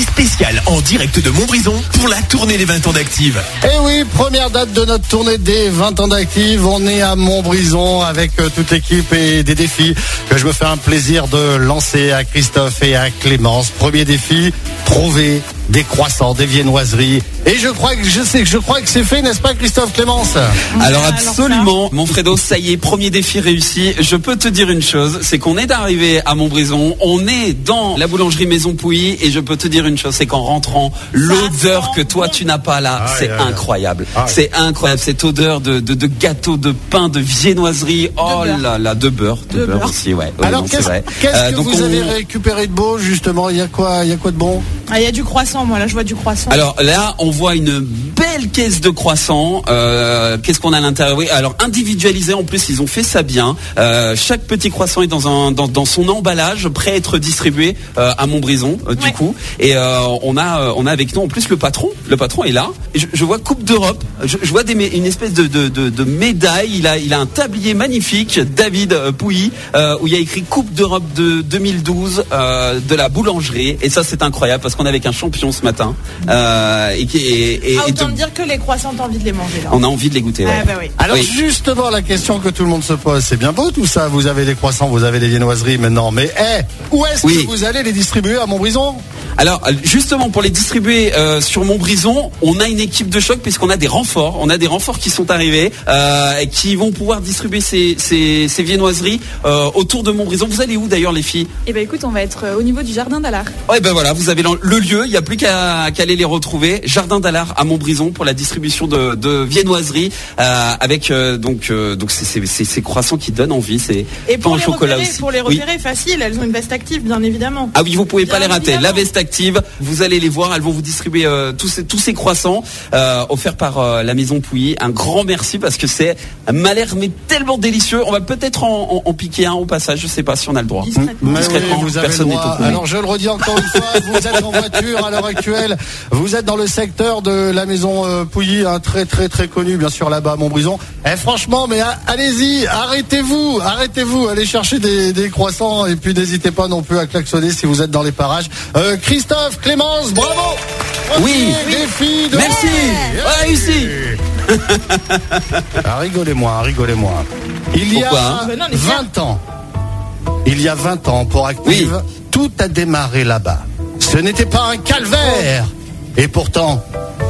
spéciale en direct de Montbrison pour la tournée des 20 ans d'Active. Eh oui, première date de notre tournée des 20 ans d'Active. On est à Montbrison avec euh, toute l'équipe et des défis que je me fais un plaisir de lancer à Christophe et à Clémence. Premier défi, trouver des croissants, des viennoiseries. Et je crois que je sais, je crois que c'est fait, n'est-ce pas, Christophe Clémence Alors absolument, mon Fredo, ça y est, premier défi réussi. Je peux te dire une chose, c'est qu'on est arrivé à Montbrison, on est dans la boulangerie Maison Pouilly, et je peux te dire une chose, c'est qu'en rentrant, l'odeur que toi tu n'as pas là, c'est incroyable. C'est incroyable, cette odeur de, de, de gâteau, de pain, de viennoiserie. Oh là là, de beurre, de, De beurre, beurre. aussi, ouais. Alors qu'est-ce Euh, que donc, vous on- avez récupéré de beau justement? Il y a quoi Il y a quoi de bon? Ah, il y a du croissant, moi là, je vois du croissant. Alors là, on voit une belle caisse de croissants. Euh, Qu'est-ce qu'on a à l'intérieur? Oui, alors individualisé en plus, ils ont fait ça bien. Euh, chaque petit croissant est dans un dans, dans son emballage, prêt à être distribué euh, à Montbrison euh, du Ouais. coup. Et euh, on a euh, on a avec nous en plus le patron. Le patron est là. Et je, je vois Coupe d'Europe. Je, je vois des, une espèce de, de, de, de médaille. Il a il a un tablier magnifique, David Pouilly, euh, où il y a écrit Coupe d'Europe de 2012 euh, de la boulangerie. Et ça c'est incroyable parce qu'on est avec un champion ce matin. Euh, et, qui- et, et- ah, et autant de- dire que les croissants, t'as envie de les manger là. on a envie de les goûter. ouais. Ah, bah oui. Alors Oui. justement la question que tout le monde se pose, c'est bien beau tout ça, vous avez des croissants, vous avez des viennoiseries maintenant, mais eh, où est-ce Oui. que vous allez les distribuer à Montbrison? Alors justement pour les distribuer euh, sur Montbrison, on a une équipe de choc puisqu'on a des renforts. On a des renforts qui sont arrivés euh, et qui vont pouvoir distribuer ces, ces, ces viennoiseries euh, autour de Montbrison. Vous allez où d'ailleurs les filles? Eh ben écoute, on va être au niveau du jardin d'Alard. Ouais ben voilà, vous avez le lieu, il n'y a plus qu'à aller les retrouver. Jardin d'Alard à Montbrison pour la distribution de, de viennoiseries euh, avec euh, donc euh, donc c'est ces- croissants qui donnent envie. C'est Et pour les, chocolat repérer, aussi. pour les Oui. repérer, facile, elles ont une veste active, bien évidemment. Ah oui, vous pouvez pas les rater. évidemment. La veste active, vous allez les voir, elles vont vous distribuer euh, tous, ces, tous ces croissants euh, offerts par euh, la maison Pouilly. Un grand merci parce que c'est m'a l'air mais tellement délicieux. On va peut-être en, en- en piquer un au passage. Je sais pas si on a le droit. Discrètement. Mais Discrètement, oui, vous avez le personne n'est droit. au courant. Alors je le redis encore une fois, vous êtes en voiture à l'heure actuelle, vous êtes dans le secteur de la maison euh, Pouilly, un très très très connu bien sûr là-bas à Montbrison. Et franchement, mais a- allez-y, arrêtez-vous, arrêtez-vous, allez chercher des, des croissants et puis n'hésitez pas non plus à klaxonner si vous êtes dans les parages. Euh, Christophe, Clémence, bravo Oui. Défi de Merci. A réussi. Ah, rigolez-moi, rigolez-moi. Il y a hein Ben non, on est fiers. 20 ans, il y a 20 ans pour Active, Oui. tout a démarré là-bas. Ce n'était pas un calvaire. Et pourtant,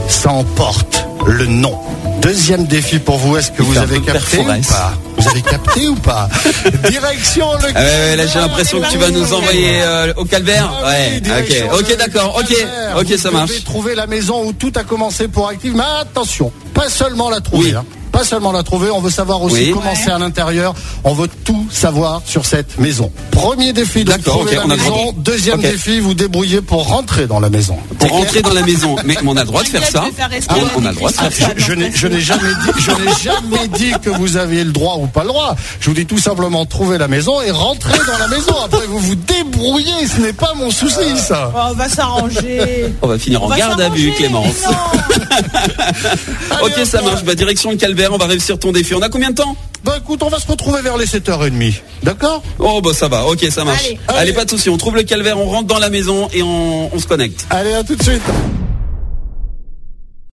ça emporte le nom. Deuxième défi pour vous, est-ce que vous avez capté ou pas Vous avez capté ou pas Direction le Ah ouais, ouais, là j'ai l'impression que tu vas nous envoyer euh, au calvaire. Ah Ouais. Ok. Ok. D'accord. Ok. calvaire. Ok. Vous Ça marche. devez trouver la maison où tout a commencé pour Active. Mais attention, pas seulement la trouver. Oui. hein. Pas seulement la trouver, on veut savoir aussi Oui. comment c'est à l'intérieur. On veut tout savoir sur cette maison. Premier défi, donc D'accord, trouver la droit. maison. Deuxième défi, vous débrouillez pour rentrer dans la maison. Pour rentrer dans la maison. Mais on a le droit de faire ça. On, on a le droit de faire ça. Je, je n'ai, je n'ai jamais dit, je n'ai jamais dit que vous aviez le droit ou pas le droit. Je vous dis tout simplement trouver la maison et rentrer dans la maison. Après, vous vous débrouillez. Ce n'est pas mon souci, ça. Oh, on va s'arranger. On va finir On en va garde à vue, Clémence. Ok, ça marche. Bah, direction le calvaire. On va réussir ton défi. On a combien de temps Bah écoute, on va se retrouver vers les 7h30. D'accord Oh bah ça va, ok ça marche. Allez. Allez, Allez. pas de souci, on trouve le calvaire, on rentre dans la maison et on, on se connecte. Allez, à tout de suite.